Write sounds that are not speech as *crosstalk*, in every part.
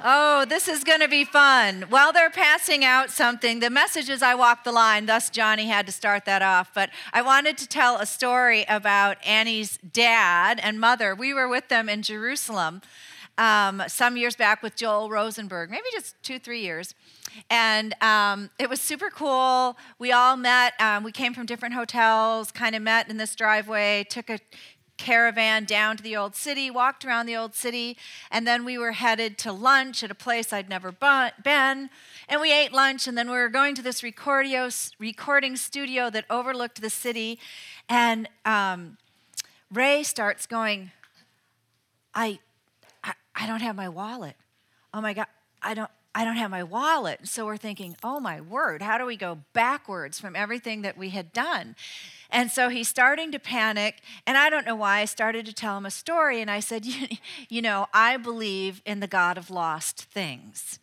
Oh, this is going to be fun. While they're passing out something, the message is I walk the line, thus, Johnny had to start that off. But I wanted to tell a story about Annie's dad and mother. We were with them in Jerusalem um, some years back with Joel Rosenberg, maybe just two, three years. And um, it was super cool. We all met, um, we came from different hotels, kind of met in this driveway, took a caravan down to the old city, walked around the old city, and then we were headed to lunch at a place I'd never been. And we ate lunch, and then we were going to this recording studio that overlooked the city. And um, Ray starts going, I, I, I don't have my wallet. Oh my God, I don't, I don't have my wallet. So we're thinking, oh my word, how do we go backwards from everything that we had done? And so he's starting to panic. And I don't know why I started to tell him a story. And I said, *laughs* You, you know, I believe in the God of lost things.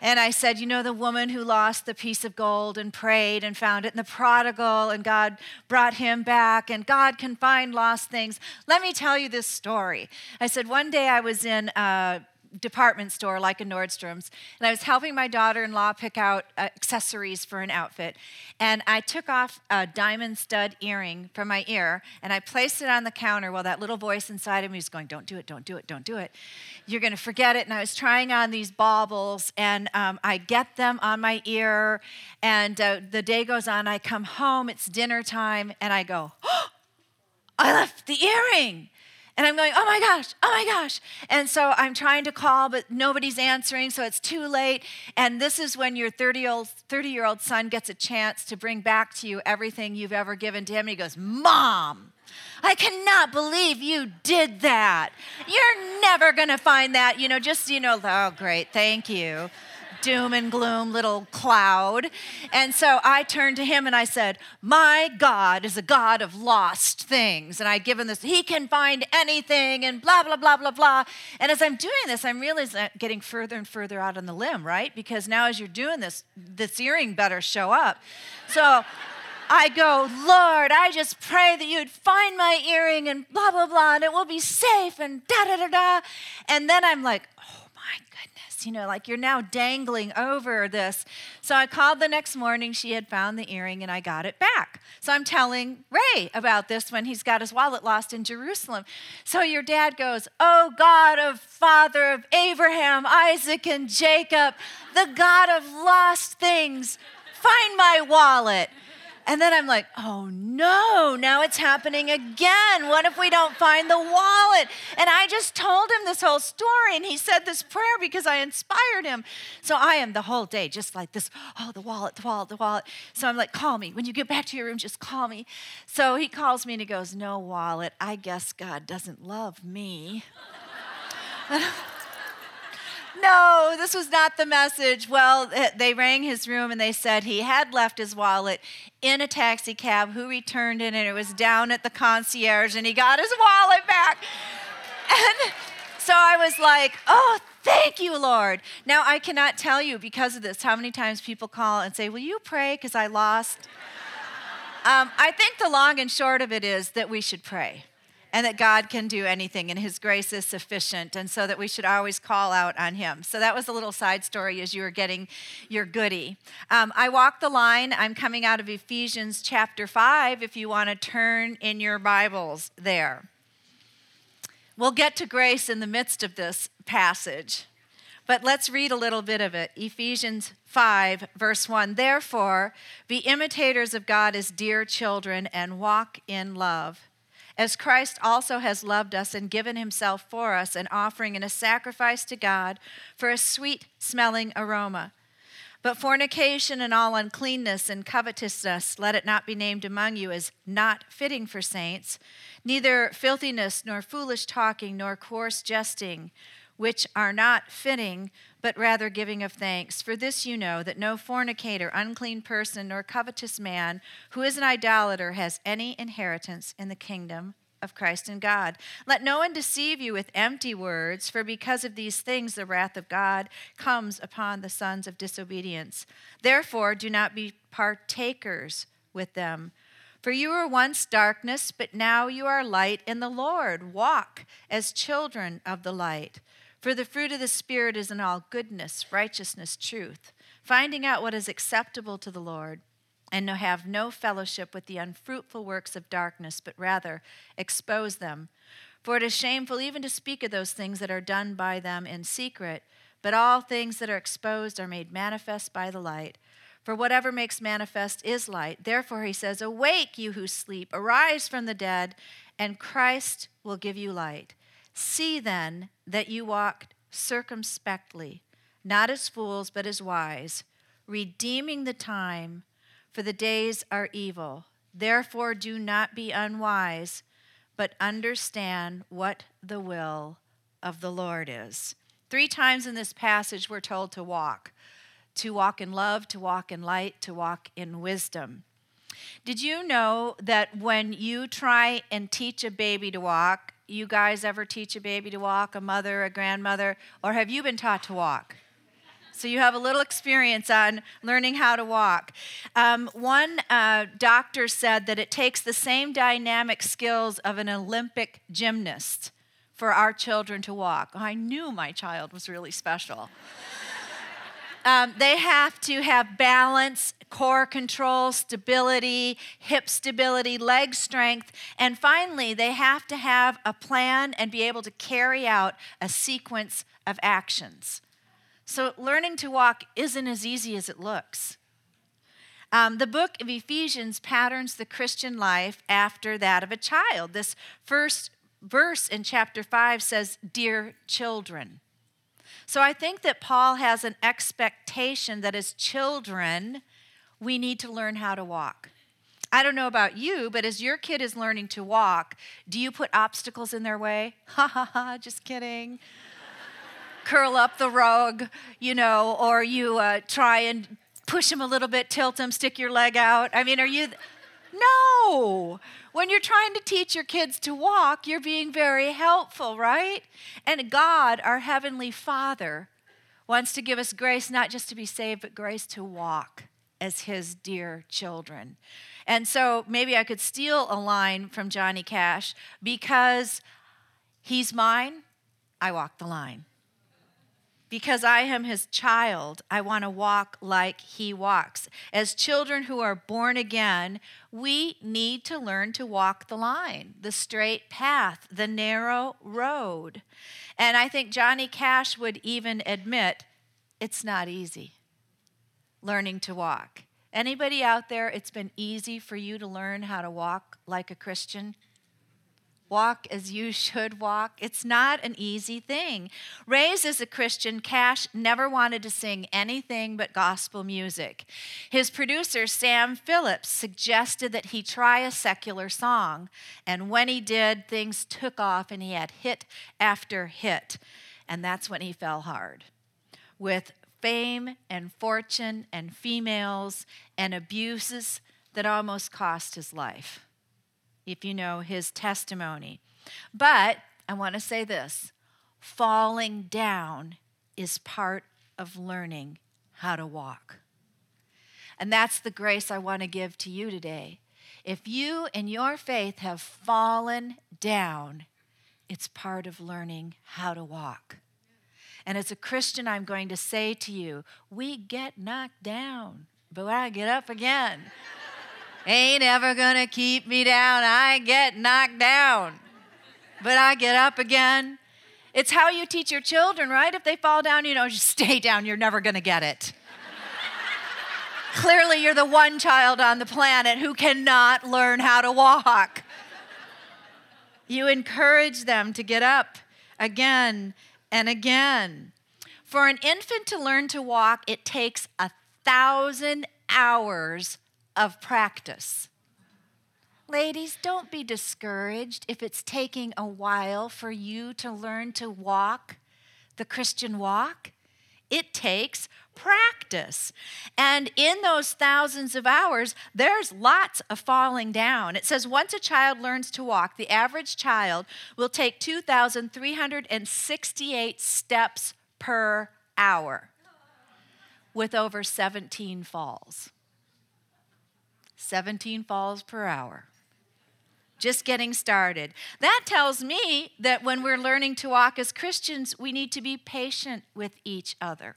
And I said, You know, the woman who lost the piece of gold and prayed and found it, and the prodigal, and God brought him back, and God can find lost things. Let me tell you this story. I said, One day I was in. Uh, department store like a Nordstrom's, and I was helping my daughter in law pick out uh, accessories for an outfit. And I took off a diamond stud earring from my ear and I placed it on the counter while that little voice inside of me was going, Don't do it, don't do it, don't do it. You're going to forget it. And I was trying on these baubles and um, I get them on my ear. And uh, the day goes on, I come home, it's dinner time, and I go, oh, *gasps* I left the earring. And I'm going, oh my gosh, oh my gosh. And so I'm trying to call, but nobody's answering, so it's too late. And this is when your 30 year old, 30 year old son gets a chance to bring back to you everything you've ever given to him. And he goes, Mom, I cannot believe you did that. You're never going to find that, you know, just, you know, oh, great, thank you doom and gloom little cloud. And so I turned to him and I said, My God is a God of lost things. And I'd given this, He can find anything and blah, blah, blah, blah, blah. And as I'm doing this, I'm realizing getting further and further out on the limb, right? Because now as you're doing this, this earring better show up. So I go, Lord, I just pray that you'd find my earring and blah, blah, blah, and it will be safe and da, da, da, da. And then I'm like, oh my you know, like you're now dangling over this. So I called the next morning. She had found the earring and I got it back. So I'm telling Ray about this when he's got his wallet lost in Jerusalem. So your dad goes, Oh God of father of Abraham, Isaac, and Jacob, the God of lost things, find my wallet. And then I'm like, oh no, now it's happening again. What if we don't find the wallet? And I just told him this whole story, and he said this prayer because I inspired him. So I am the whole day just like this oh, the wallet, the wallet, the wallet. So I'm like, call me. When you get back to your room, just call me. So he calls me and he goes, no wallet. I guess God doesn't love me. *laughs* no, this was not the message. Well, eh, they rang his room and they said he had left his wallet in a taxi cab who returned it and it was down at the concierge and he got his wallet back. *laughs* And so I was like, oh, thank you, Lord. Now, I cannot tell you because of this how many times people call and say, will you pray because I lost? *laughs* Um, I think the long and short of it is that we should pray and that God can do anything and His grace is sufficient, and so that we should always call out on Him. So that was a little side story as you were getting your goody. Um, I walk the line. I'm coming out of Ephesians chapter 5 if you want to turn in your Bibles there. We'll get to grace in the midst of this passage. But let's read a little bit of it. Ephesians 5, verse 1. Therefore, be imitators of God as dear children and walk in love as Christ also has loved us and given himself for us, an offering and a sacrifice to God for a sweet smelling aroma. But fornication and all uncleanness and covetousness, let it not be named among you as not fitting for saints, neither filthiness, nor foolish talking, nor coarse jesting, which are not fitting but rather giving of thanks. For this you know that no fornicator, unclean person, nor covetous man who is an idolater has any inheritance in the kingdom of Christ and God. Let no one deceive you with empty words, for because of these things the wrath of God comes upon the sons of disobedience. Therefore, do not be partakers with them. For you were once darkness, but now you are light in the Lord. Walk as children of the light. For the fruit of the Spirit is in all goodness, righteousness, truth, finding out what is acceptable to the Lord, and have no fellowship with the unfruitful works of darkness, but rather expose them. For it is shameful even to speak of those things that are done by them in secret, but all things that are exposed are made manifest by the light. For whatever makes manifest is light. Therefore, he says, Awake, you who sleep, arise from the dead, and Christ will give you light. See then that you walk circumspectly, not as fools, but as wise, redeeming the time, for the days are evil. Therefore, do not be unwise, but understand what the will of the Lord is. Three times in this passage, we're told to walk to walk in love, to walk in light, to walk in wisdom. Did you know that when you try and teach a baby to walk, you guys ever teach a baby to walk, a mother, a grandmother, or have you been taught to walk? So you have a little experience on learning how to walk. Um, one uh, doctor said that it takes the same dynamic skills of an Olympic gymnast for our children to walk. I knew my child was really special. Um, they have to have balance, core control, stability, hip stability, leg strength, and finally, they have to have a plan and be able to carry out a sequence of actions. So, learning to walk isn't as easy as it looks. Um, the book of Ephesians patterns the Christian life after that of a child. This first verse in chapter 5 says, Dear children. So I think that Paul has an expectation that as children, we need to learn how to walk. I don't know about you, but as your kid is learning to walk, do you put obstacles in their way? *laughs* Ha ha ha, just kidding. Curl up the rug, you know, or you uh, try and push them a little bit, tilt them, stick your leg out. I mean, are you. No. When you're trying to teach your kids to walk, you're being very helpful, right? And God, our Heavenly Father, wants to give us grace not just to be saved, but grace to walk as His dear children. And so maybe I could steal a line from Johnny Cash because He's mine, I walk the line. Because I am his child, I want to walk like he walks. As children who are born again, we need to learn to walk the line, the straight path, the narrow road. And I think Johnny Cash would even admit it's not easy learning to walk. Anybody out there, it's been easy for you to learn how to walk like a Christian? Walk as you should walk. It's not an easy thing. Raised as a Christian, Cash never wanted to sing anything but gospel music. His producer, Sam Phillips, suggested that he try a secular song. And when he did, things took off and he had hit after hit. And that's when he fell hard. With fame and fortune and females and abuses that almost cost his life if you know his testimony. But I want to say this falling down is part of learning how to walk. And that's the grace I want to give to you today. If you in your faith have fallen down, it's part of learning how to walk. And as a Christian, I'm going to say to you, we get knocked down, but I get up again. Ain't ever gonna keep me down. I get knocked down, but I get up again. It's how you teach your children, right? If they fall down, you know, just *laughs* stay down, you're never gonna get it. Clearly, you're the one child on the planet who cannot learn how to walk. You encourage them to get up again and again. For an infant to learn to walk, it takes a thousand hours of practice. Ladies, don't be discouraged if it's taking a while for you to learn to walk the Christian walk. It takes practice. And in those thousands of hours, there's lots of falling down. It says once a child learns to walk, the average child will take 2,368 steps per hour with over 17 falls. 17 falls per hour. Just getting started. That tells me that when we're learning to walk as Christians, we need to be patient with each other.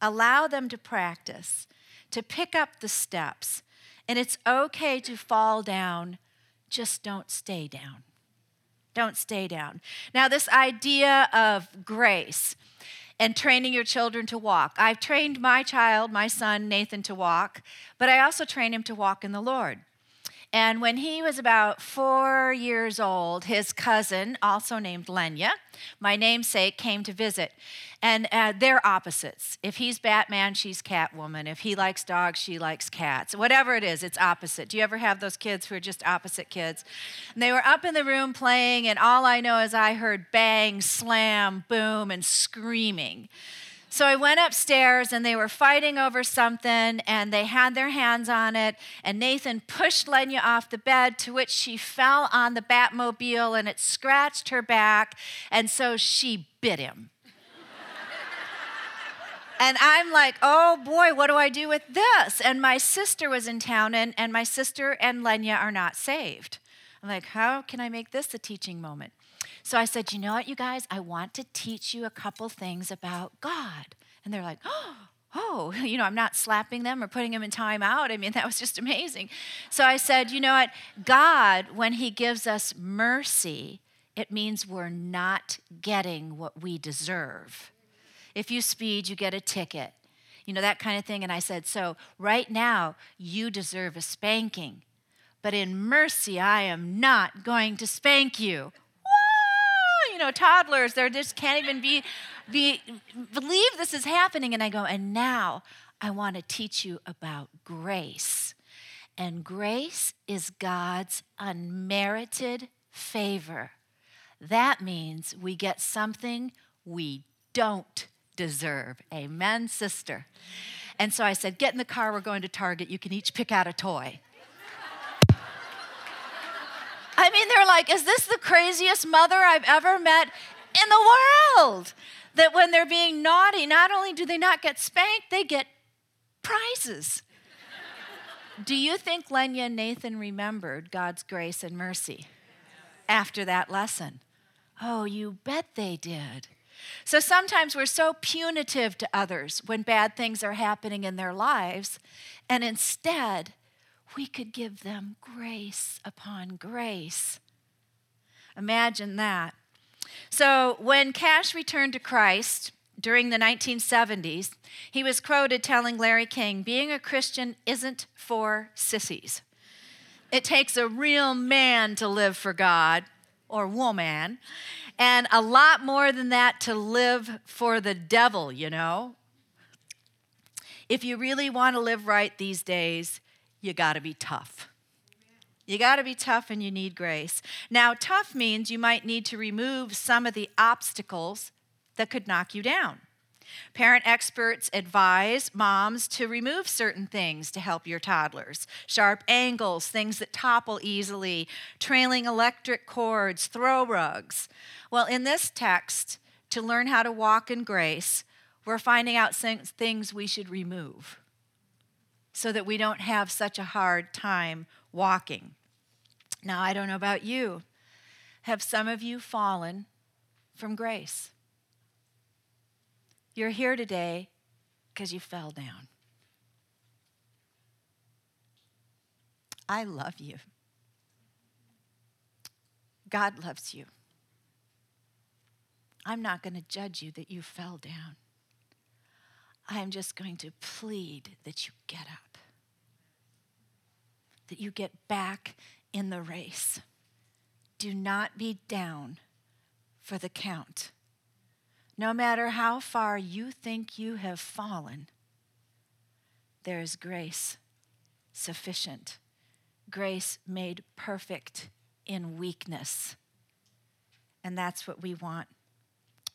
Allow them to practice, to pick up the steps. And it's okay to fall down, just don't stay down. Don't stay down. Now, this idea of grace and training your children to walk. I've trained my child, my son Nathan, to walk, but I also train him to walk in the Lord. And when he was about four years old, his cousin, also named Lenya, my namesake, came to visit. And uh, they're opposites. If he's Batman, she's Catwoman. If he likes dogs, she likes cats. Whatever it is, it's opposite. Do you ever have those kids who are just opposite kids? And they were up in the room playing, and all I know is I heard bang, slam, boom, and screaming. So I went upstairs and they were fighting over something and they had their hands on it. And Nathan pushed Lenya off the bed, to which she fell on the Batmobile and it scratched her back. And so she bit him. *laughs* and I'm like, oh boy, what do I do with this? And my sister was in town and, and my sister and Lenya are not saved. I'm like, how can I make this a teaching moment? So I said, You know what, you guys? I want to teach you a couple things about God. And they're like, *gasps* Oh, oh, *laughs* you know, I'm not slapping them or putting them in timeout. I mean, that was just amazing. So I said, You know what? God, when He gives us mercy, it means we're not getting what we deserve. If you speed, you get a ticket. You know, that kind of thing. And I said, So right now, you deserve a spanking. But in mercy, I am not going to spank you know, toddlers, they just can't even be, be, believe this is happening. And I go, and now I want to teach you about grace. And grace is God's unmerited favor. That means we get something we don't deserve. Amen, sister. And so I said, Get in the car, we're going to Target. You can each pick out a toy. I mean, they're like, is this the craziest mother I've ever met in the world? That when they're being naughty, not only do they not get spanked, they get prizes. do you think Lenya and Nathan remembered God's grace and mercy after that lesson? Oh, you bet they did. So sometimes we're so punitive to others when bad things are happening in their lives, and instead, we could give them grace upon grace. Imagine that. So, when Cash returned to Christ during the 1970s, he was quoted telling Larry King, Being a Christian isn't for sissies. It takes a real man to live for God, or woman, and a lot more than that to live for the devil, you know. If you really want to live right these days, you got to be tough. You got to be tough and you need grace. Now, tough means you might need to remove some of the obstacles that could knock you down. Parent experts advise moms to remove certain things to help your toddlers sharp angles, things that topple easily, trailing electric cords, throw rugs. Well, in this text, to learn how to walk in grace, we're finding out things we should remove so that we don't have such a hard time walking. Now, I don't know about you. Have some of you fallen from grace? You're here today because you fell down. I love you. God loves you. I'm not going to judge you that you fell down. I am just going to plead that you get up, that you get back in the race. Do not be down for the count. No matter how far you think you have fallen, there is grace sufficient, grace made perfect in weakness. And that's what we want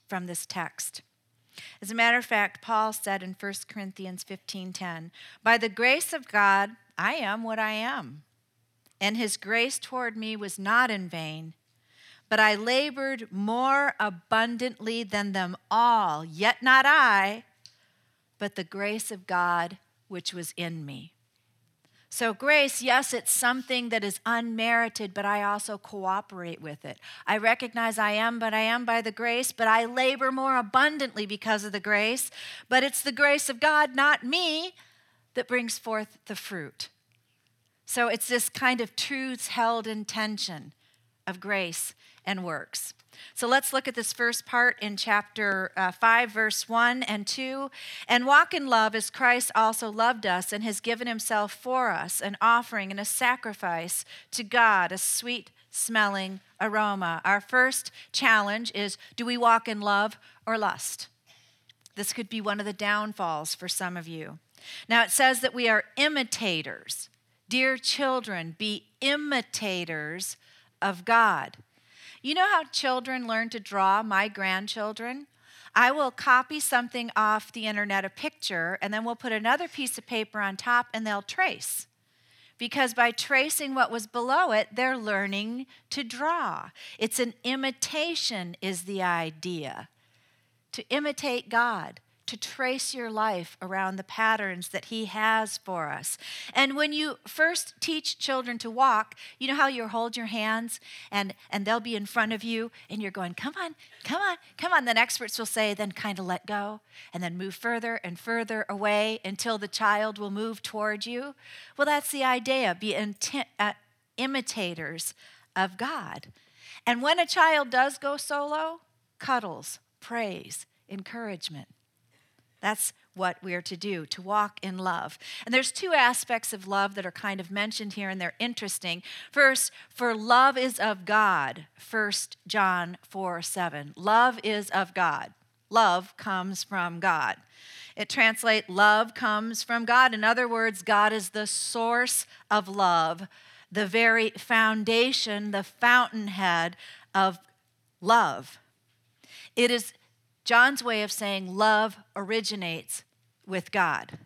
from this text. As a matter of fact, Paul said in 1 Corinthians 15:10, "By the grace of God, I am what I am, and his grace toward me was not in vain, but I labored more abundantly than them all, yet not I, but the grace of God which was in me." So, grace, yes, it's something that is unmerited, but I also cooperate with it. I recognize I am, but I am by the grace, but I labor more abundantly because of the grace. But it's the grace of God, not me, that brings forth the fruit. So, it's this kind of truths held in tension of grace and works. So let's look at this first part in chapter uh, 5, verse 1 and 2. And walk in love as Christ also loved us and has given himself for us, an offering and a sacrifice to God, a sweet smelling aroma. Our first challenge is do we walk in love or lust? This could be one of the downfalls for some of you. Now it says that we are imitators. Dear children, be imitators of God. You know how children learn to draw, my grandchildren? I will copy something off the internet, a picture, and then we'll put another piece of paper on top and they'll trace. Because by tracing what was below it, they're learning to draw. It's an imitation, is the idea. To imitate God to trace your life around the patterns that He has for us. And when you first teach children to walk, you know how you hold your hands and, and they'll be in front of you and you're going, come on, come on, come on. Then experts will say, then kind of let go and then move further and further away until the child will move toward you. Well, that's the idea be uh, imitators of God. And when a child does go solo, cuddles, praise, encouragement. That's what we're to do, to walk in love. And there's two aspects of love that are kind of mentioned here and they're interesting. First, for love is of God, 1 John 4 7. Love is of God. Love comes from God. It translates love comes from God. In other words, God is the source of love, the very foundation, the fountainhead of love. It is John's way of saying love originates with God.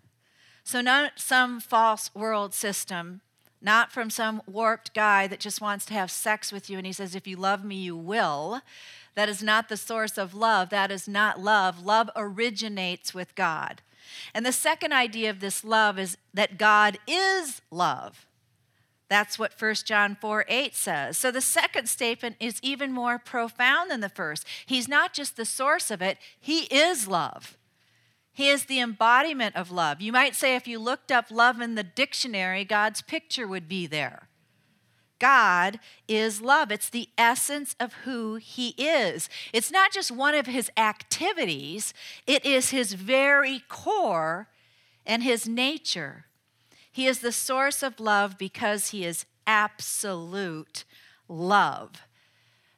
So, not some false world system, not from some warped guy that just wants to have sex with you and he says, If you love me, you will. That is not the source of love. That is not love. Love originates with God. And the second idea of this love is that God is love. That's what 1 John 4 8 says. So the second statement is even more profound than the first. He's not just the source of it, He is love. He is the embodiment of love. You might say if you looked up love in the dictionary, God's picture would be there. God is love. It's the essence of who He is. It's not just one of His activities, it is His very core and His nature. He is the source of love because He is absolute love.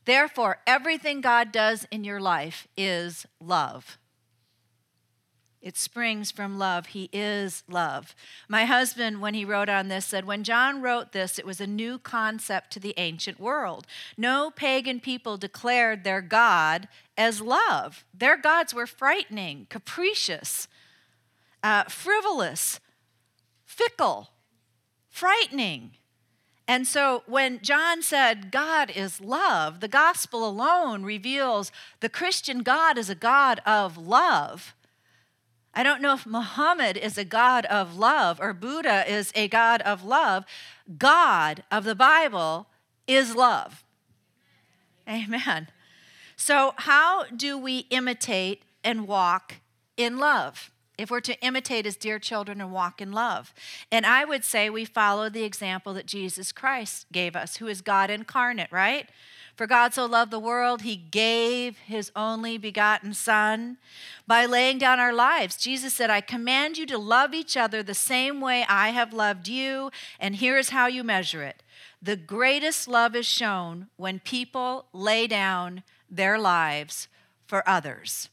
Therefore, everything God does in your life is love. It springs from love. He is love. My husband, when he wrote on this, said, When John wrote this, it was a new concept to the ancient world. No pagan people declared their God as love. Their gods were frightening, capricious, uh, frivolous, fickle, frightening. And so when John said God is love, the gospel alone reveals the Christian God is a God of love. I don't know if Muhammad is a God of love or Buddha is a God of love. God of the Bible is love. Amen. So, how do we imitate and walk in love? If we're to imitate as dear children and walk in love. And I would say we follow the example that Jesus Christ gave us, who is God incarnate, right? For God so loved the world, he gave his only begotten Son by laying down our lives. Jesus said, I command you to love each other the same way I have loved you, and here's how you measure it. The greatest love is shown when people lay down their lives for others.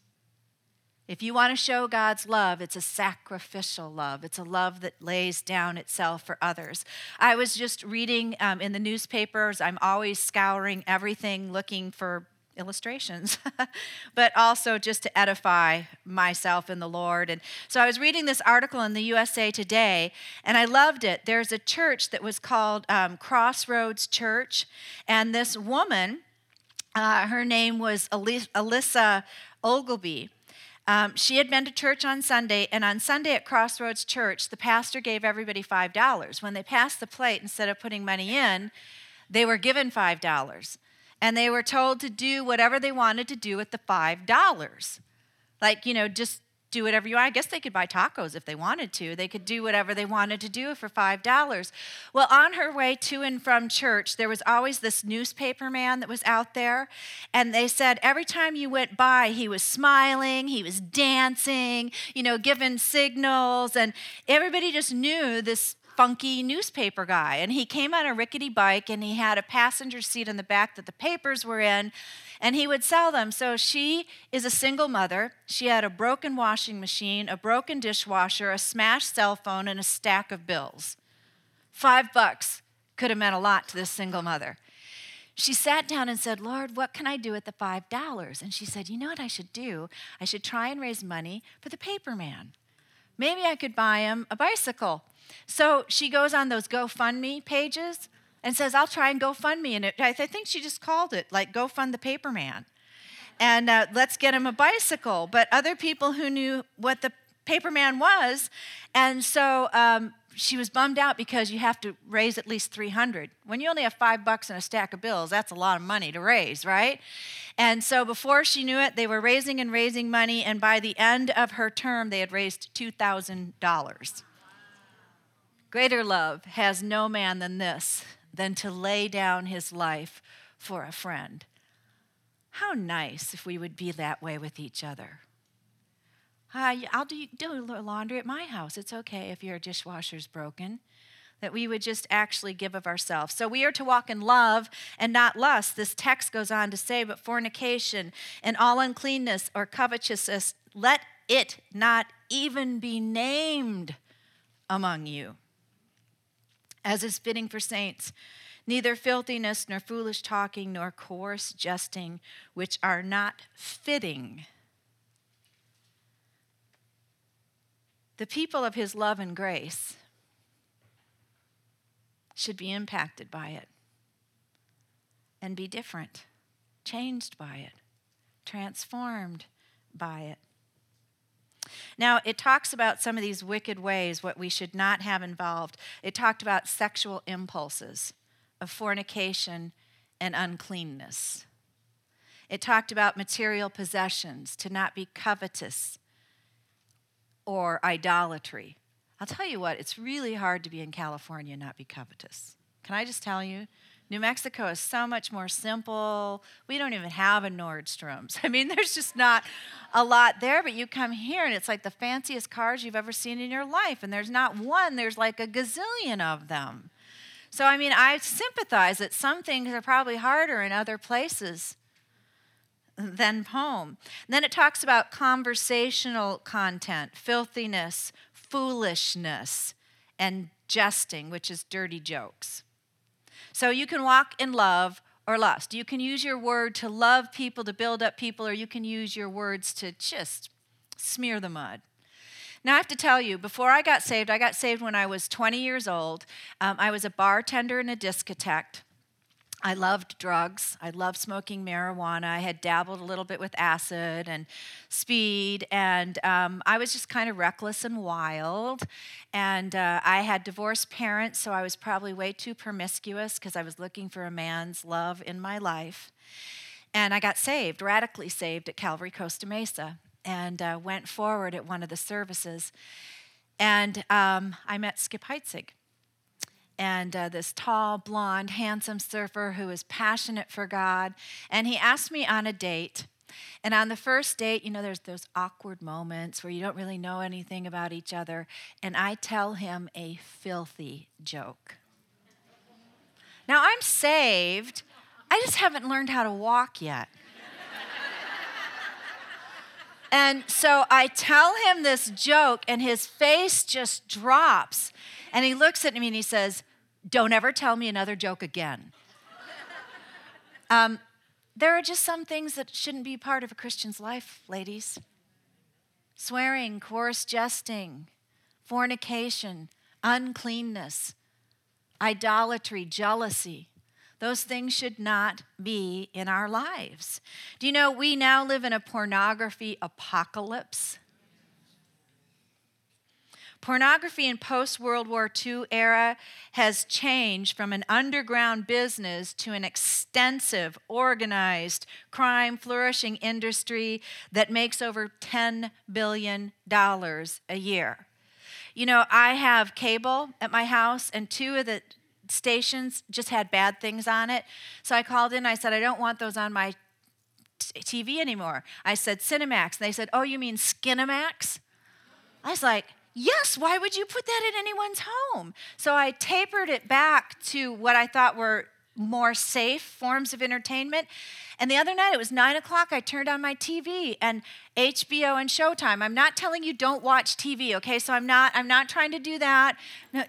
If you want to show God's love, it's a sacrificial love. It's a love that lays down itself for others. I was just reading um, in the newspapers, I'm always scouring everything looking for illustrations, *laughs* but also just to edify myself in the Lord. And so I was reading this article in the USA Today, and I loved it. There's a church that was called um, Crossroads Church, and this woman, uh, her name was Alyssa Ogilvie Um, she had been to church on Sunday, and on Sunday at Crossroads Church, the pastor gave everybody $5. When they passed the plate, instead of putting money in, they were given $5. And they were told to do whatever they wanted to do with the $5. Like, you know, just do whatever you want. I guess they could buy tacos if they wanted to. They could do whatever they wanted to do for $5. Well, on her way to and from church, there was always this newspaper man that was out there. And they said every time you went by, he was smiling, he was dancing, you know, giving signals. And everybody just knew this funky newspaper guy. And he came on a rickety bike and he had a passenger seat in the back that the papers were in and he would sell them. So she is a single mother. She had a broken washing machine, a broken dishwasher, a smashed cell phone, and a stack of bills. Five bucks could have meant a lot to this single mother. She sat down and said, Lord, what can I do with the $5? And she said, You know what I should do? I should try and raise money for the paper man. Maybe I could buy him a bicycle. So she goes on those GoFundMe pages and says, I'll try and GoFundMe. And it, I think she just called it like Go Fund the Paper Man. And uh, let's get him a bicycle. But other people who knew what the paper man was, and so um, she was bummed out because you have to raise at least 300 when you only have five bucks and a stack of bills that's a lot of money to raise right and so before she knew it they were raising and raising money and by the end of her term they had raised $2000 Greater love has no man than this, than to lay down his life for a friend. How nice if we would be that way with each other. I'll do, do laundry at my house. It's okay if your dishwasher's broken. That we would just actually give of ourselves. So we are to walk in love and not lust. This text goes on to say, but fornication and all uncleanness or covetousness, let it not even be named among you as is fitting for saints. Neither filthiness, nor foolish talking, nor coarse jesting, which are not fitting. The people of his love and grace should be impacted by it and be different, changed by it, transformed by it. Now, it talks about some of these wicked ways, what we should not have involved. It talked about sexual impulses of fornication and uncleanness. It talked about material possessions, to not be covetous or idolatry. I'll tell you what, it's really hard to be in California and not be covetous. Can I just tell you? New Mexico is so much more simple. We don't even have a Nordstrom's. *laughs* I mean, there's just not a lot there, but you come here and it's like the fanciest cars you've ever seen in your life. And there's not one, there's like a gazillion of them. So, I mean, I sympathize that some things are probably harder in other places than home. Then it talks about conversational content, filthiness, foolishness, and jesting, which is dirty jokes. So you can walk in love or lust. You can use your word to love people, to build up people, or you can use your words to just smear the mud. Now, I have to tell you, before I got saved, I got saved when I was 20 years old. Um, I was a bartender in a discotheque. I loved drugs. I loved smoking marijuana. I had dabbled a little bit with acid and speed, and um, I was just kind of reckless and wild. And uh, I had divorced parents, so I was probably way too promiscuous because I was looking for a man's love in my life. And I got saved, radically saved at Calvary Costa Mesa, and uh, went forward at one of the services. And um, I met Skip Heitzig and uh, this tall, blonde, handsome surfer who is passionate for God. And he asked me on a date. And on the first date, you know, there's those awkward moments where you don't really know anything about each other. And I tell him a filthy joke. Now, I'm saved, I just haven't learned how to walk yet. and so I tell him this joke, and his face just drops. And he looks at me and he says, don't ever tell me another joke again. *laughs* um, there are just some things that shouldn't be part of a Christian's life, ladies swearing, coarse jesting, fornication, uncleanness, idolatry, jealousy. Those things should not be in our lives. Do you know we now live in a pornography apocalypse? Pornography in post World War II era has changed from an underground business to an extensive, organized, crime flourishing industry that makes over $10 billion a year. You know, I have cable at my house, and two of the stations just had bad things on it. So I called in, I said, I don't want those on my TV anymore. I said Cinemax. And they said, Oh, you mean Skinemax? I was like, Yes, why would you put that in anyone's home? So I tapered it back to what I thought were more safe forms of entertainment. And the other night, it was nine o'clock, I turned on my TV and HBO and Showtime. I'm not telling you don't watch TV, okay? So I'm not, I'm not trying to do that,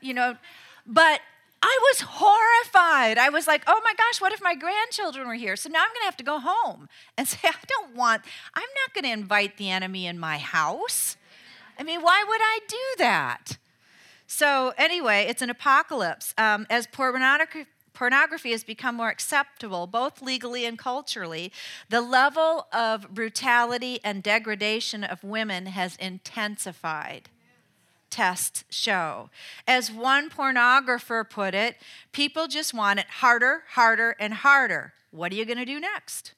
you know, but I was horrified. I was like, oh my gosh, what if my grandchildren were here? So now I'm gonna have to go home and *laughs* say, I don't want, I'm not gonna invite the enemy in my house. I mean, why would I do that? So, anyway, it's an apocalypse. Um, as pornography, pornography has become more acceptable, both legally and culturally, the level of brutality and degradation of women has intensified. Tests show. As one pornographer put it, people just want it harder, harder, and harder. What are you going to do next?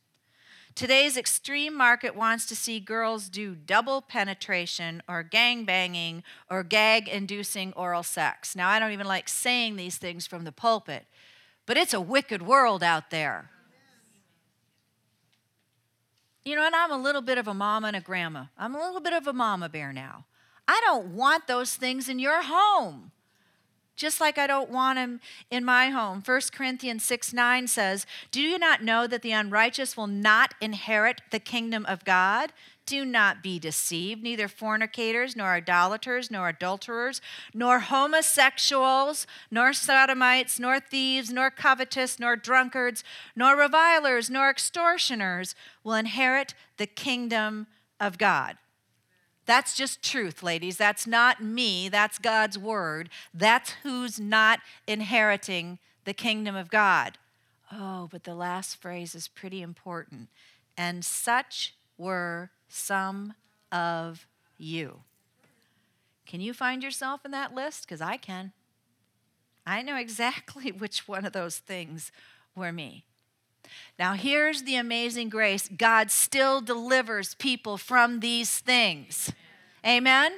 Today's extreme market wants to see girls do double penetration or gang banging or gag inducing oral sex. Now, I don't even like saying these things from the pulpit, but it's a wicked world out there. You know, and I'm a little bit of a mama and a grandma. I'm a little bit of a mama bear now. I don't want those things in your home just like I don't want him in my home. 1 Corinthians 6 9 says, Do you not know that the unrighteous will not inherit the kingdom of God? Do not be deceived. Neither fornicators, nor idolaters, nor adulterers, nor homosexuals, nor sodomites, nor thieves, nor covetous, nor drunkards, nor revilers, nor extortioners will inherit the kingdom of God. That's just truth, ladies. That's not me. That's God's word. That's who's not inheriting the kingdom of God. Oh, but the last phrase is pretty important. And such were some of you. Can you find yourself in that list? Because I can. I know exactly *laughs* which one of those things were me. Now, here's the amazing grace God still delivers people from these things. Amen?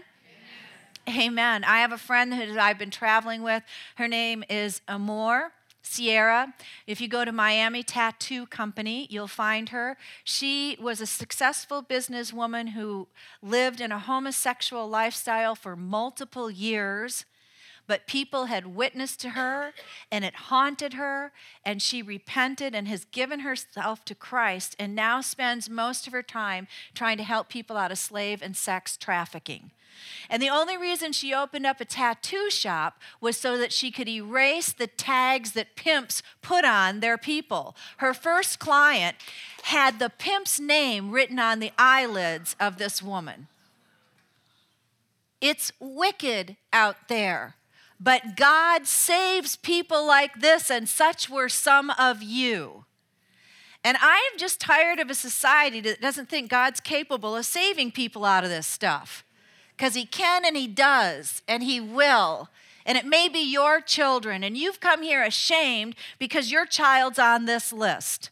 Amen. I have a friend who I've been traveling with. Her name is Amor. Sierra. If you go to Miami Tattoo Company, you'll find her. She was a successful businesswoman who lived in a homosexual lifestyle for multiple years but people had witnessed to her and it haunted her, and she repented and has given herself to Christ and now spends most of her time trying to help people out of slave and sex trafficking. And the only reason she opened up a tattoo shop was so that she could erase the tags that pimps put on their people. Her first client had the pimp's name written on the eyelids of this woman. It's wicked out there. But God saves people like this, and such were some of you. And I am just tired of a society that doesn't think God's capable of saving people out of this stuff. Because He can and He does, and He will. And it may be your children, and you've come here ashamed because your child's on this list.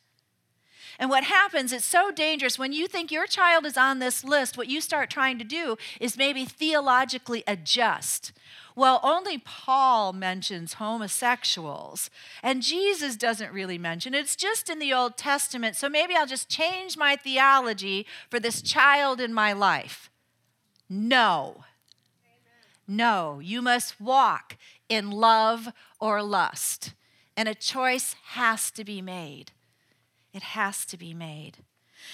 And what happens, it's so dangerous. When you think your child is on this list, what you start trying to do is maybe theologically adjust. Well, only Paul mentions homosexuals, and Jesus doesn't really mention it. It's just in the Old Testament, so maybe I'll just change my theology for this child in my life. No. No, you must walk in love or lust, and a choice has to be made. It has to be made.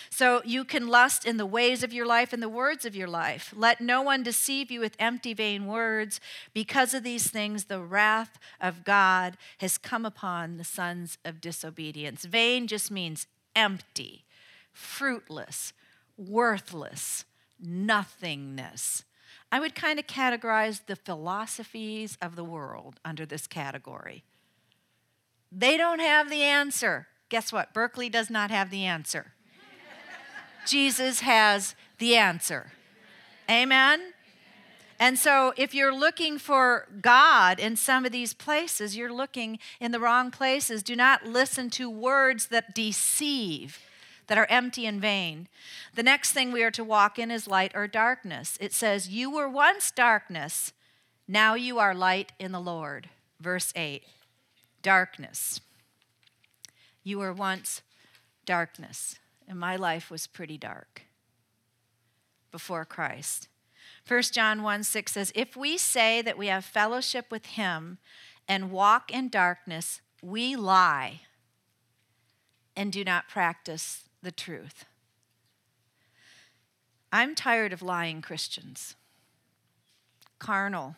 So you can lust in the ways of your life and the words of your life. Let no one deceive you with empty, vain words. Because of these things, the wrath of God has come upon the sons of disobedience. Vain just means empty, fruitless, worthless, nothingness. I would kind of categorize the philosophies of the world under this category. They don't have the answer. Guess what? Berkeley does not have the answer. Jesus has the answer. Amen? And so, if you're looking for God in some of these places, you're looking in the wrong places. Do not listen to words that deceive, that are empty and vain. The next thing we are to walk in is light or darkness. It says, You were once darkness, now you are light in the Lord. Verse 8 Darkness. You were once darkness, and my life was pretty dark before Christ. 1 John 1 6 says, If we say that we have fellowship with him and walk in darkness, we lie and do not practice the truth. I'm tired of lying Christians, carnal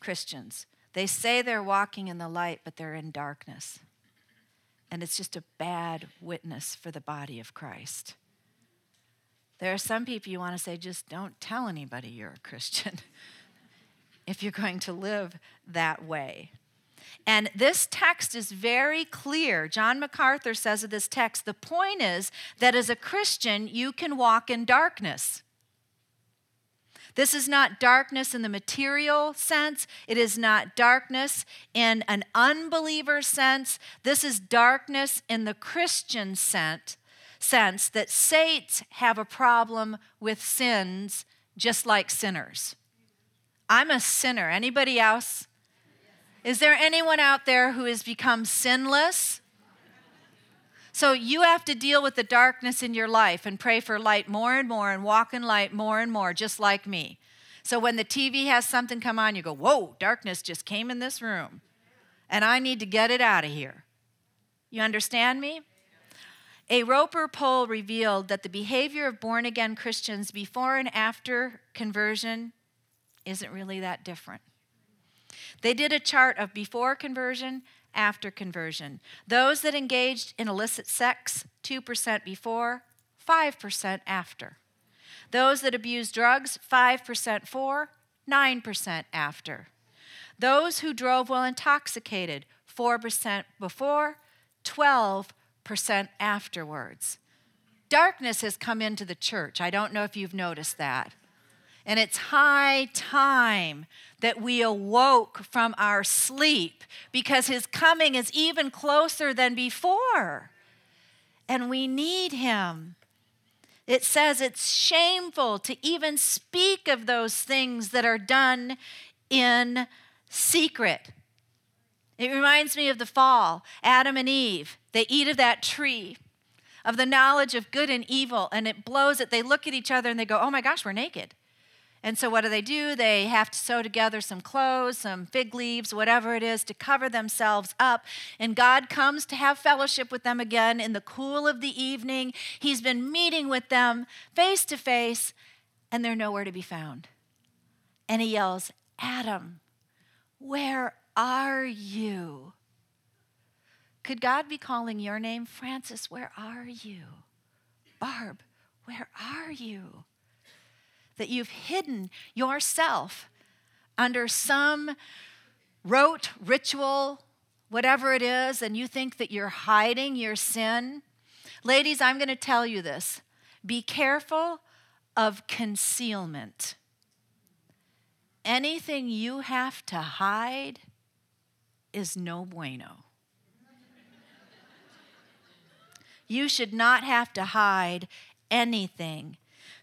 Christians. They say they're walking in the light, but they're in darkness. And it's just a bad witness for the body of Christ. There are some people you want to say, just don't tell anybody you're a Christian *laughs* if you're going to live that way. And this text is very clear. John MacArthur says of this text the point is that as a Christian, you can walk in darkness. This is not darkness in the material sense. It is not darkness in an unbeliever sense. This is darkness in the Christian sense sense that saints have a problem with sins just like sinners. I'm a sinner. Anybody else? Is there anyone out there who has become sinless? So you have to deal with the darkness in your life and pray for light more and more and walk in light more and more, just like me. So when the TV has something come on, you go, Whoa, darkness just came in this room, and I need to get it out of here. You understand me? A Roper poll revealed that the behavior of born again Christians before and after conversion isn't really that different. They did a chart of before conversion, after conversion. Those that engaged in illicit sex, 2% before, 5% after. Those that abused drugs, 5% for, 9% after. Those who drove while intoxicated, 4% before, 12 percent afterwards. Darkness has come into the church. I don't know if you've noticed that. And it's high time that we awoke from our sleep because his coming is even closer than before. And we need him. It says it's shameful to even speak of those things that are done in secret. It reminds me of the fall. Adam and Eve, they eat of that tree of the knowledge of good and evil, and it blows it. They look at each other and they go, Oh my gosh, we're naked. And so, what do they do? They have to sew together some clothes, some fig leaves, whatever it is, to cover themselves up. And God comes to have fellowship with them again in the cool of the evening. He's been meeting with them face to face, and they're nowhere to be found. And He yells, Adam, where are you? Could God be calling your name? Francis, where are you? Barb, where are you? That you've hidden yourself under some rote ritual, whatever it is, and you think that you're hiding your sin. Ladies, I'm going to tell you this be careful of concealment. Anything you have to hide is no bueno. You should not have to hide anything.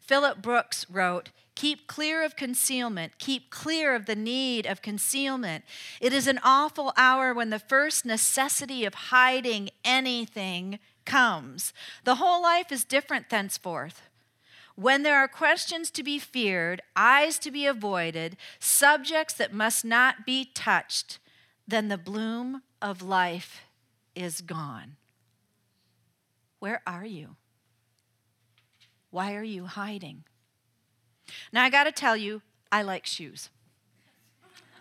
Philip Brooks wrote, Keep clear of concealment. Keep clear of the need of concealment. It is an awful hour when the first necessity of hiding anything comes. The whole life is different thenceforth. When there are questions to be feared, eyes to be avoided, subjects that must not be touched, then the bloom of life is gone. Where are you? Why are you hiding? Now, I got to tell you, I like shoes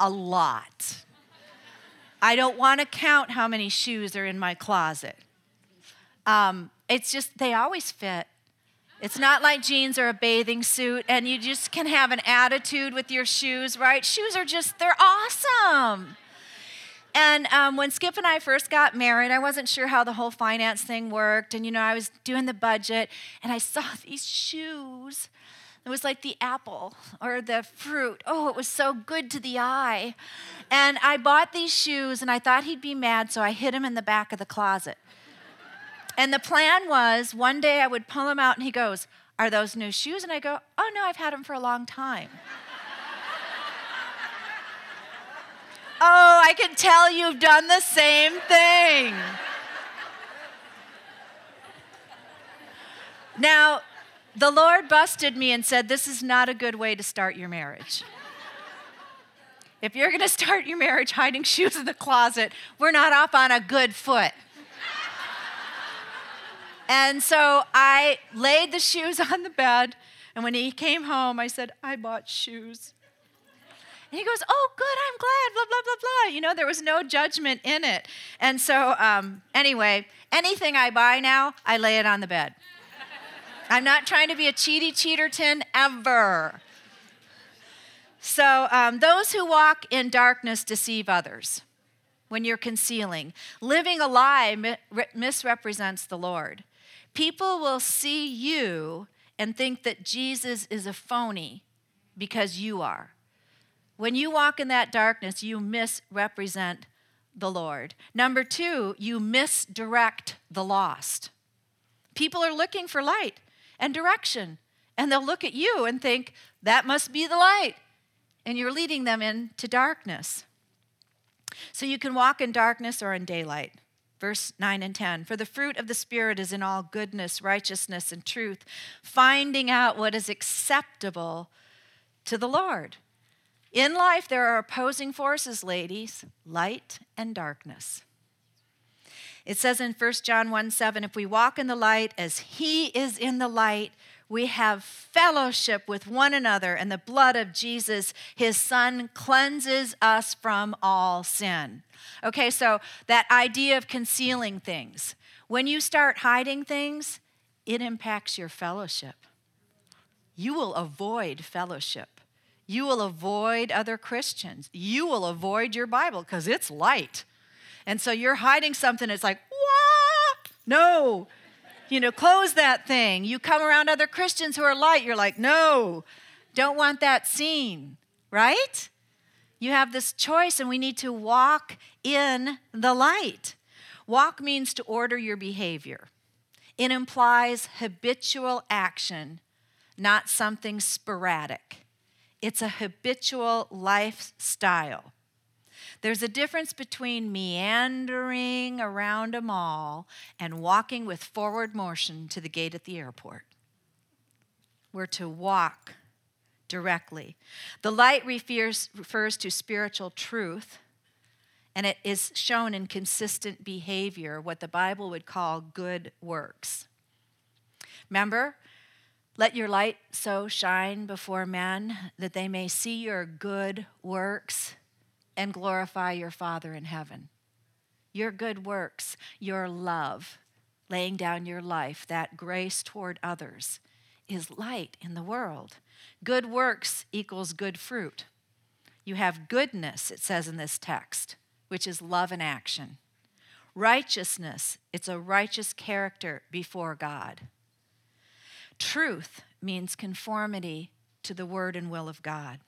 a lot. I don't want to count how many shoes are in my closet. Um, it's just, they always fit. It's not like jeans or a bathing suit, and you just can have an attitude with your shoes, right? Shoes are just, they're awesome. And um, when Skip and I first got married, I wasn't sure how the whole finance thing worked. And, you know, I was doing the budget and I saw *laughs* these shoes. It was like the apple or the fruit. Oh, it was so good to the eye. And I bought these shoes and I thought he'd be mad, so I hid them in the back of the closet. And the plan was one day I would pull them out and he goes, Are those new shoes? And I go, Oh, no, I've had them for a long time. Oh, I can tell you've done the same thing. Now, the Lord busted me and said, This is not a good way to start your marriage. if you're going to start your marriage hiding shoes in the closet, we're not off on a good foot. And so I laid the shoes *laughs* on the bed, and when he came home, I said, I bought shoes. And he goes, Oh, good, I'm glad, blah, blah, blah, blah. You know, there was no judgment in it. And so, um, anyway, anything I buy now, I lay it on the bed. I'm not trying to be a cheaty cheaterton ever. So, um, those who walk in darkness deceive others when you're concealing. Living a lie misrepresents the Lord. People will see you and think that Jesus is a phony because you are. When you walk in that darkness, you misrepresent the Lord. Number two, you misdirect the lost. People are looking for light and direction, and they'll look at you and think, that must be the light. And you're leading them into darkness. So you can walk in darkness or in daylight verse 9 and 10. For the fruit of the Spirit is in all goodness, righteousness, and truth, finding out what is acceptable to the Lord. In life, there are opposing forces, ladies light and darkness. It says in 1 John 1 7, if we walk in the light as he is in the light, we have fellowship with one another, and the blood of Jesus, his son, cleanses us from all sin. Okay, so that idea of concealing things. When you start hiding things, it impacts your fellowship. You will avoid fellowship. You will avoid other Christians. You will avoid your Bible because it's light. And so you're hiding something, it's like, what? No, you know, close that thing. You come around other Christians who are light, you're like, no, don't want that seen, right? You have this choice, and we need to walk in the light. Walk means to order your behavior, it implies habitual action, not something sporadic. It's a habitual lifestyle. There's a difference between meandering around a mall and walking with forward motion to the gate at the airport. We're to walk directly. The light refers, refers to spiritual truth, and it is shown in consistent behavior, what the Bible would call good works. Remember, let your light so shine before men that they may see your good works and glorify your Father in heaven. Your good works, your love, laying down your life, that grace toward others, is light in the world. Good works equals good fruit. You have goodness, it says in this text, which is love in action. Righteousness, it's a righteous character before God. Truth means conformity to the word and will of God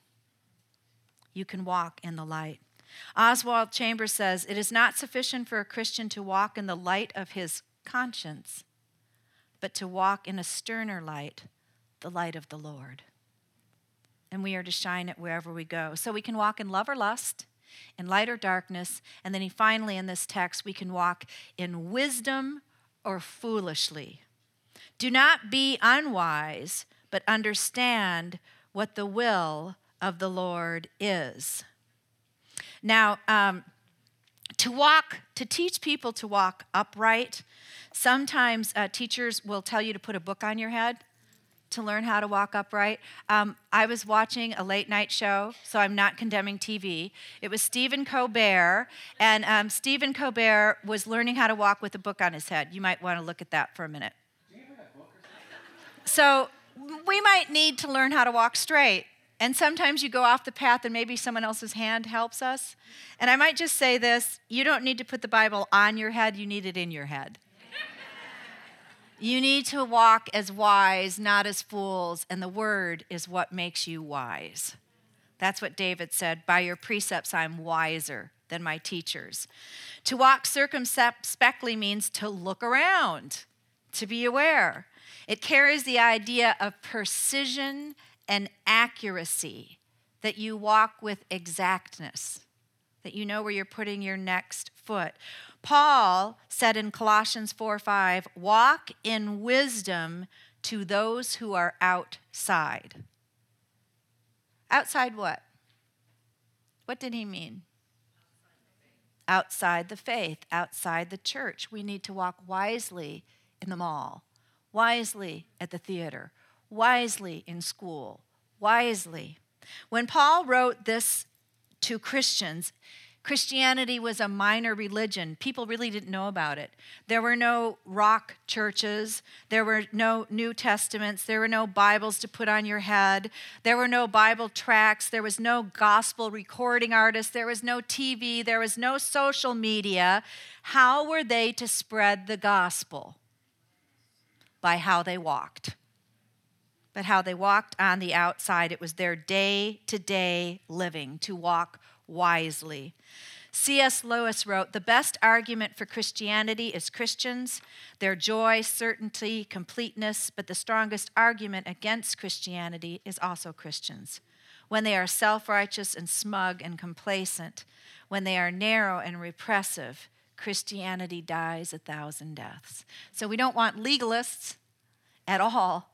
you can walk in the light. Oswald Chambers says, It is not sufficient for a Christian to walk in the light of his conscience, but to walk in a sterner light, the light of the Lord. And we are to shine it wherever we go. So we can walk in love or lust, in light or darkness, and then he finally in this text, we can walk in wisdom or foolishly. Do not be unwise, but understand what the will of the Lord is. Now, um, to walk, to teach people to walk upright, sometimes uh, teachers will tell you to put a book on your head to learn how to walk upright. Um, I was watching a late night show, so I'm not condemning TV. It was Stephen Colbert, and um, Stephen Colbert was learning how to walk with a book on his head. You might want to look at that for a minute. So we might need to learn how to walk straight And sometimes you go off the path and maybe someone else's hand helps us. And I might just say this you don't need to put the Bible on your head, you need it in your head. *laughs* you need to walk as wise, not as fools, and the word is what makes you wise. That's what David said By your precepts, I'm wiser than my teachers. To walk circumspectly means to look around, to be aware. It carries the idea of precision and accuracy, that you walk with exactness, that you know where you're putting your next foot. Paul said in Colossians 4 5, walk in wisdom to those who are outside. Outside what? What did he mean? Outside the faith, outside the church. We need to walk wisely in the mall, wisely at the theater, wisely in school, wisely. When Paul wrote this to Christians, Christianity was a minor religion. People really didn't know about it. There were no rock churches. There were no New Testaments. There were no Bibles to put on your head. There were no Bible tracts. There was no gospel recording artists. There was no TV. There was no social media. How were they to spread the gospel? By how they walked. But how they walked on the outside. It was their day to day living to walk wisely. C.S. Lewis wrote The best argument for Christianity is Christians, their joy, certainty, completeness, but the strongest argument against Christianity is also Christians. When they are self righteous and smug and complacent, when they are narrow and repressive, Christianity dies a thousand deaths. So we don't want legalists at all,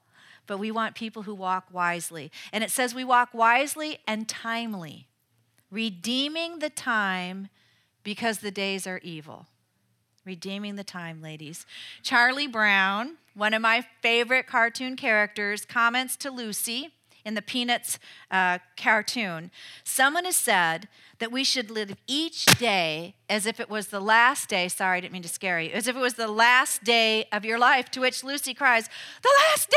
but we want people who walk wisely. And it says we walk wisely and timely redeeming the time because the days are evil. Redeeming the time, ladies. Charlie Brown, one of my favorite cartoon characters, comments to Lucy in the Peanuts uh, cartoon Someone has said that we should live each day as if it was the last day. Sorry, I didn't mean to scare you. As if it was the last day of your life. To which Lucy cries, The last day!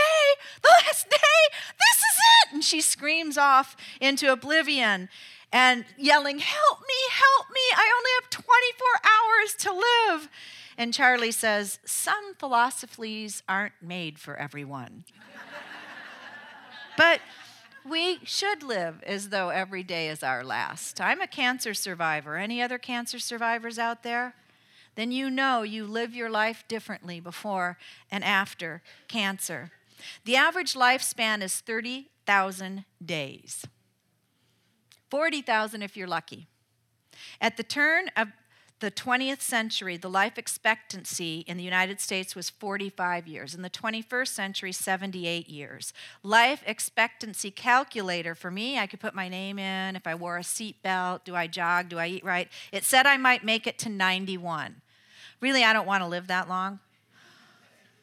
The last day! This is it! And she screams off into oblivion and yelling, Help me, help me, I only have 24 hours to live. And Charlie says, Some philosophies aren't made for everyone. *laughs* but we should live as though every day is our last. I'm a cancer survivor. Any other cancer survivors out there? Then you know you live your life differently before and after cancer. The average lifespan is 30,000 days. 40,000 if you're lucky. At the turn of the 20th century, the life expectancy in the United States was 45 years. In the 21st century, 78 years. Life expectancy calculator for me, I could put my name in if I wore a seatbelt, do I jog, do I eat right? It said I might make it to 91. Really, I don't want to live that long.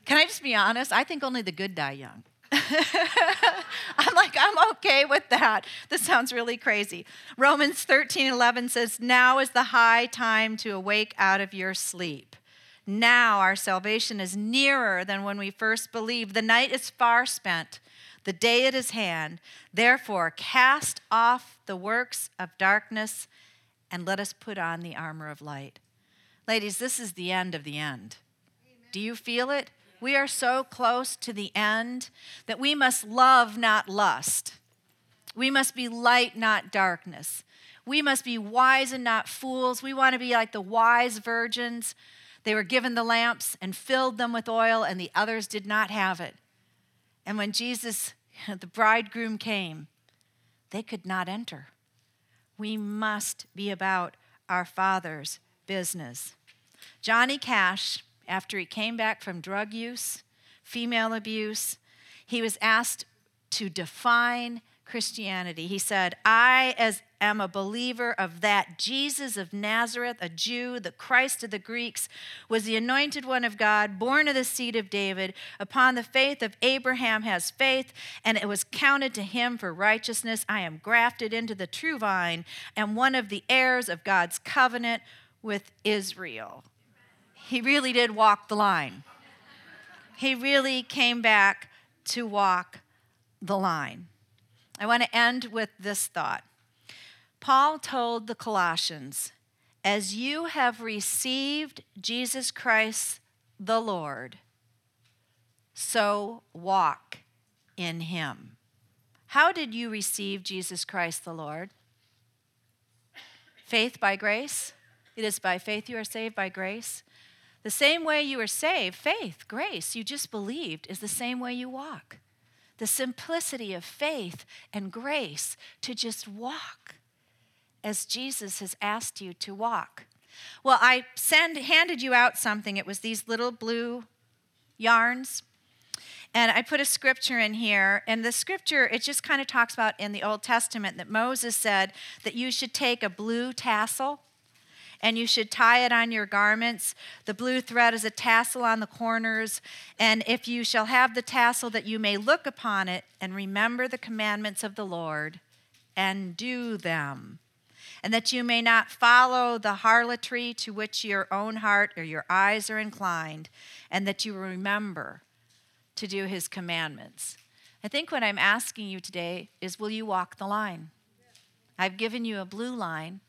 Can I just be honest? I think only the good die young. *laughs* I'm like, I'm okay with that. This sounds really crazy. Romans 13 11 says, Now is the high time to awake out of your sleep. Now our salvation is nearer than when we first believed. The night is far spent, the day at his hand. Therefore, cast off the works of darkness and let us put on the armor of light. Ladies, this is the end of the end. Amen. Do you feel it? We are so close to the end that we must love, not lust. We must be light, not darkness. We must be wise and not fools. We want to be like the wise virgins. They were given the lamps and filled them with oil, and the others did not have it. And when Jesus, *laughs* the bridegroom, came, they could not enter. We must be about our Father's business. Johnny Cash after he came back from drug use, female abuse, he was asked to define Christianity. He said, I as am a believer of that Jesus of Nazareth, a Jew, the Christ of the Greeks, was the anointed one of God, born of the seed of David. Upon the faith of Abraham has faith, and it was counted to him for righteousness. I am grafted into the true vine and one of the heirs of God's covenant with Israel he really did walk the line. He really came back to walk the line. I want to end with this thought. Paul told the Colossians, As you have received Jesus Christ the Lord, so walk in him. How did you receive Jesus Christ the Lord? Faith by grace? It is by faith you are saved by grace. The same way you were saved, faith, grace, you just believed, is the same way you walk. The simplicity of faith and grace to just walk as Jesus has asked you to walk. Well, I send, handed you out something. It was these little blue yarns. And I put a scripture in here. And the scripture, it just kind of talks about in the Old Testament that Moses said that you should take a blue tassel and you should tie it on your garments. The blue thread is a tassel on the corners. And if you shall have the tassel, that you may look upon it and remember the commandments of the Lord and do them. And that you may not follow the harlotry to which your own heart or your eyes are inclined, and that you remember to do his commandments. I think what I'm asking you today is will you walk the line? I've given you a blue line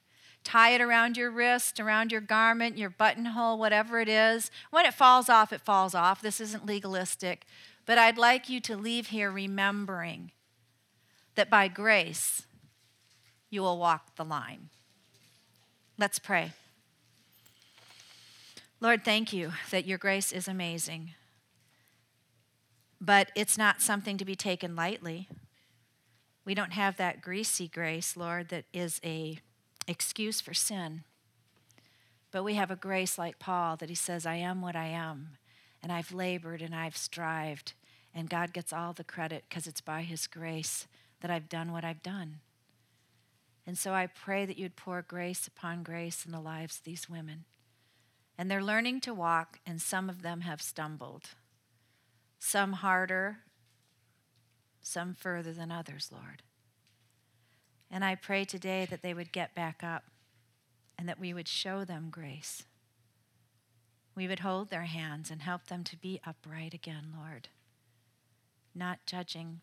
tie it around your wrist, around your garment, your buttonhole, whatever it is. When it falls off, it falls off. This isn't legalistic. But I'd like you to leave here remembering that by grace, you will walk the line. Let's pray. Lord, thank you that your grace is amazing. But it's not something to be taken lightly. We don't have that greasy grace, Lord, that is a excuse for sin. But we have a grace like Paul that he says, I am what I am, and I've labored and I've strived, and God gets all the credit because it's by his grace that I've done what I've done. And so I pray that you'd pour grace upon grace in the lives of these women. And they're learning to walk, and some of them have stumbled. Some harder, some further than others, Lord. And I pray today that they would get back up and that we would show them grace. We would hold their hands and help them to be upright again, Lord, not judging.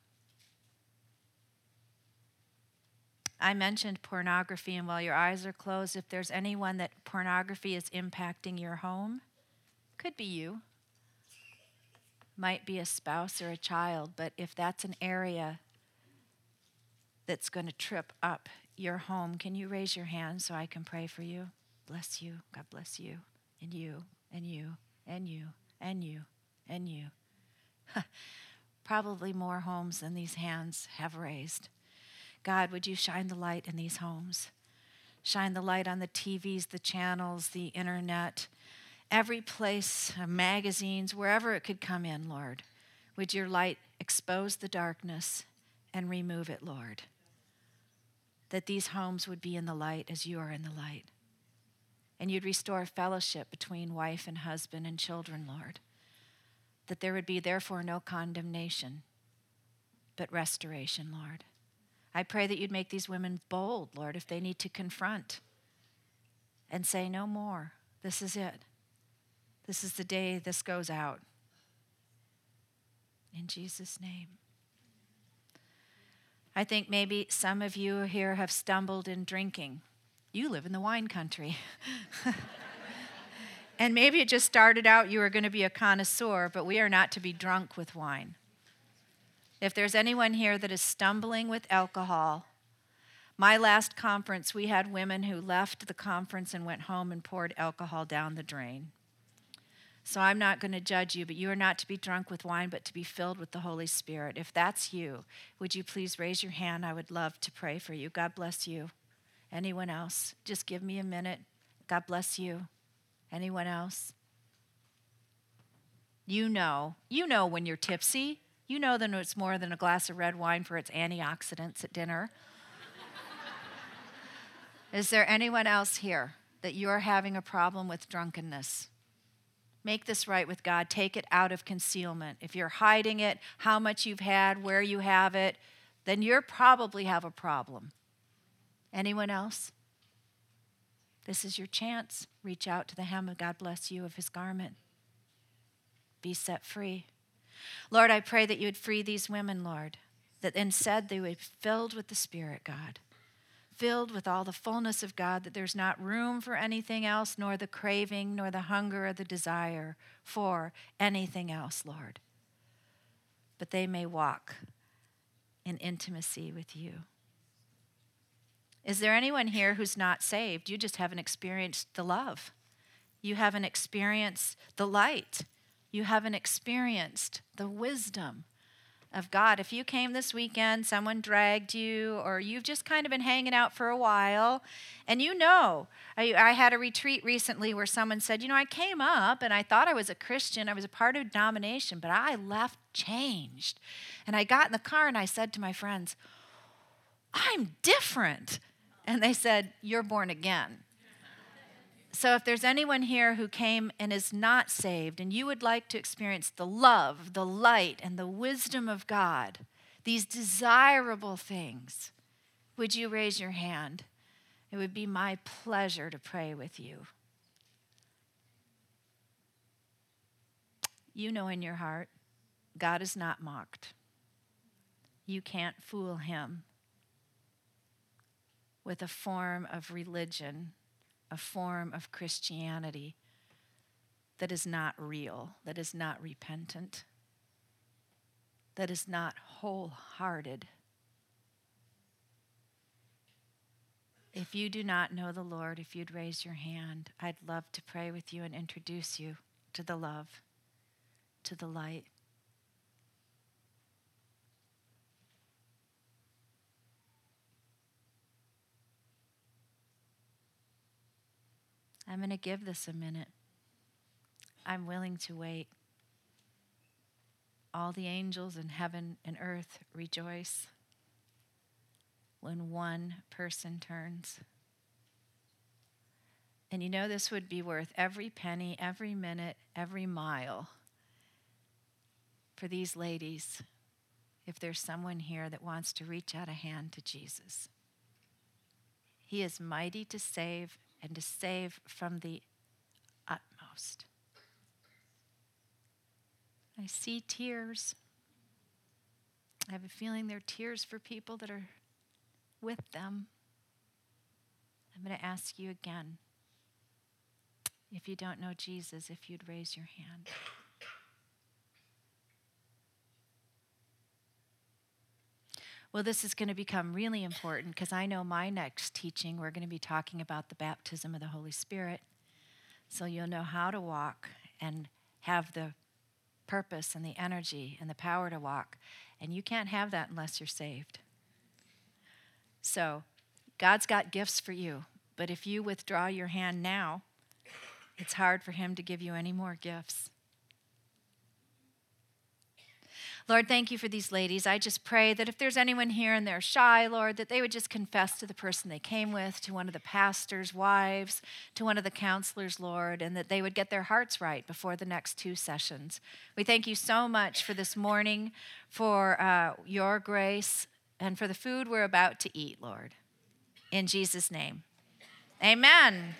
I mentioned pornography, and while your eyes are closed, if there's anyone that pornography is impacting your home, could be you, might be a spouse or a child, but if that's an area that's going to trip up your home, can you raise your hand so I can pray for you? Bless you. God bless you. And you, and you, and you, and you, and you. *laughs* Probably more homes than these hands have raised. God, would you shine the light in these homes? Shine the light on the TVs, the channels, the internet, every place, magazines, wherever it could come in, Lord. Would your light expose the darkness and remove it, Lord? That these homes would be in the light as you are in the light. And you'd restore fellowship between wife and husband and children, Lord. That there would be, therefore, no condemnation, but restoration, Lord. I pray that you'd make these women bold, Lord, if they need to confront and say, No more. This is it. This is the day this goes out. In Jesus' name. I think maybe some of you here have stumbled in drinking. You live in the wine country. *laughs* and maybe it just started out you were going to be a connoisseur, but we are not to be drunk with wine. If there's anyone here that is stumbling with alcohol, my last conference, we had women who left the conference and went home and poured alcohol down the drain. So I'm not going to judge you, but you are not to be drunk with wine, but to be filled with the Holy Spirit. If that's you, would you please raise your hand? I would love to pray for you. God bless you. Anyone else? Just give me a minute. God bless you. Anyone else? You know, you know when you're tipsy. You know that it's more than a glass of red wine for its antioxidants at dinner. *laughs* Is there anyone else here that you're having a problem with drunkenness? Make this right with God. Take it out of concealment. If you're hiding it, how much you've had, where you have it, then you probably have a problem. Anyone else? This is your chance. Reach out to the hem of God bless you of his garment. Be set free. Lord, I pray that you would free these women, Lord that instead they would be filled with the Spirit, God, filled with all the fullness of God, that there's not room for anything else, nor the craving, nor the hunger or the desire for anything else, Lord. But they may walk in intimacy with you. Is there anyone here who's not saved? You just haven't experienced the love. You haven't experienced the light. You haven't experienced the wisdom of God. If you came this weekend, someone dragged you, or you've just kind of been hanging out for a while, and you know, I, I, had a retreat recently where someone said, You know, I came up and I thought I was a Christian, I was a part of a denomination, but I left changed. And I got in the car and I said to my friends, I'm different. And they said, You're born again. So, if there's anyone here who came and is not saved, and you would like to experience the love, the light, and the wisdom of God, these desirable things, would you raise your hand? It would be my pleasure to pray with you. You know in your heart, God is not mocked. You can't fool him with a form of religion a form of Christianity that is not real, that is not repentant, that is not wholehearted. If you do not know the Lord, if you'd raise your hand, I'd love to pray with you and introduce you to the love, to the light. I'm going to give this a minute. I'm willing to wait. All the angels in heaven and earth rejoice when one person turns. And you know, this would be worth every penny, every minute, every mile for these ladies if there's someone here that wants to reach out a hand to Jesus. He is mighty to save and to save from the utmost. I see tears. I have a feeling they're tears for people that are with them. I'm going to ask you again if you don't know Jesus, if you'd raise your hand. Well, this is going to become really important because I know my next teaching, we're going to be talking about the baptism of the Holy Spirit. So you'll know how to walk and have the purpose and the energy and the power to walk. And you can't have that unless you're saved. So God's got gifts for you. But if you withdraw your hand now, it's hard for Him to give you any more gifts. Lord, thank you for these ladies. I just pray that if there's anyone here and they're shy, Lord, that they would just confess to the person they came with, to one of the pastor's wives, to one of the counselors, Lord, and that they would get their hearts right before the next two sessions. We thank you so much for this morning, for uh, your grace, and for the food we're about to eat, Lord. In Jesus' name, amen.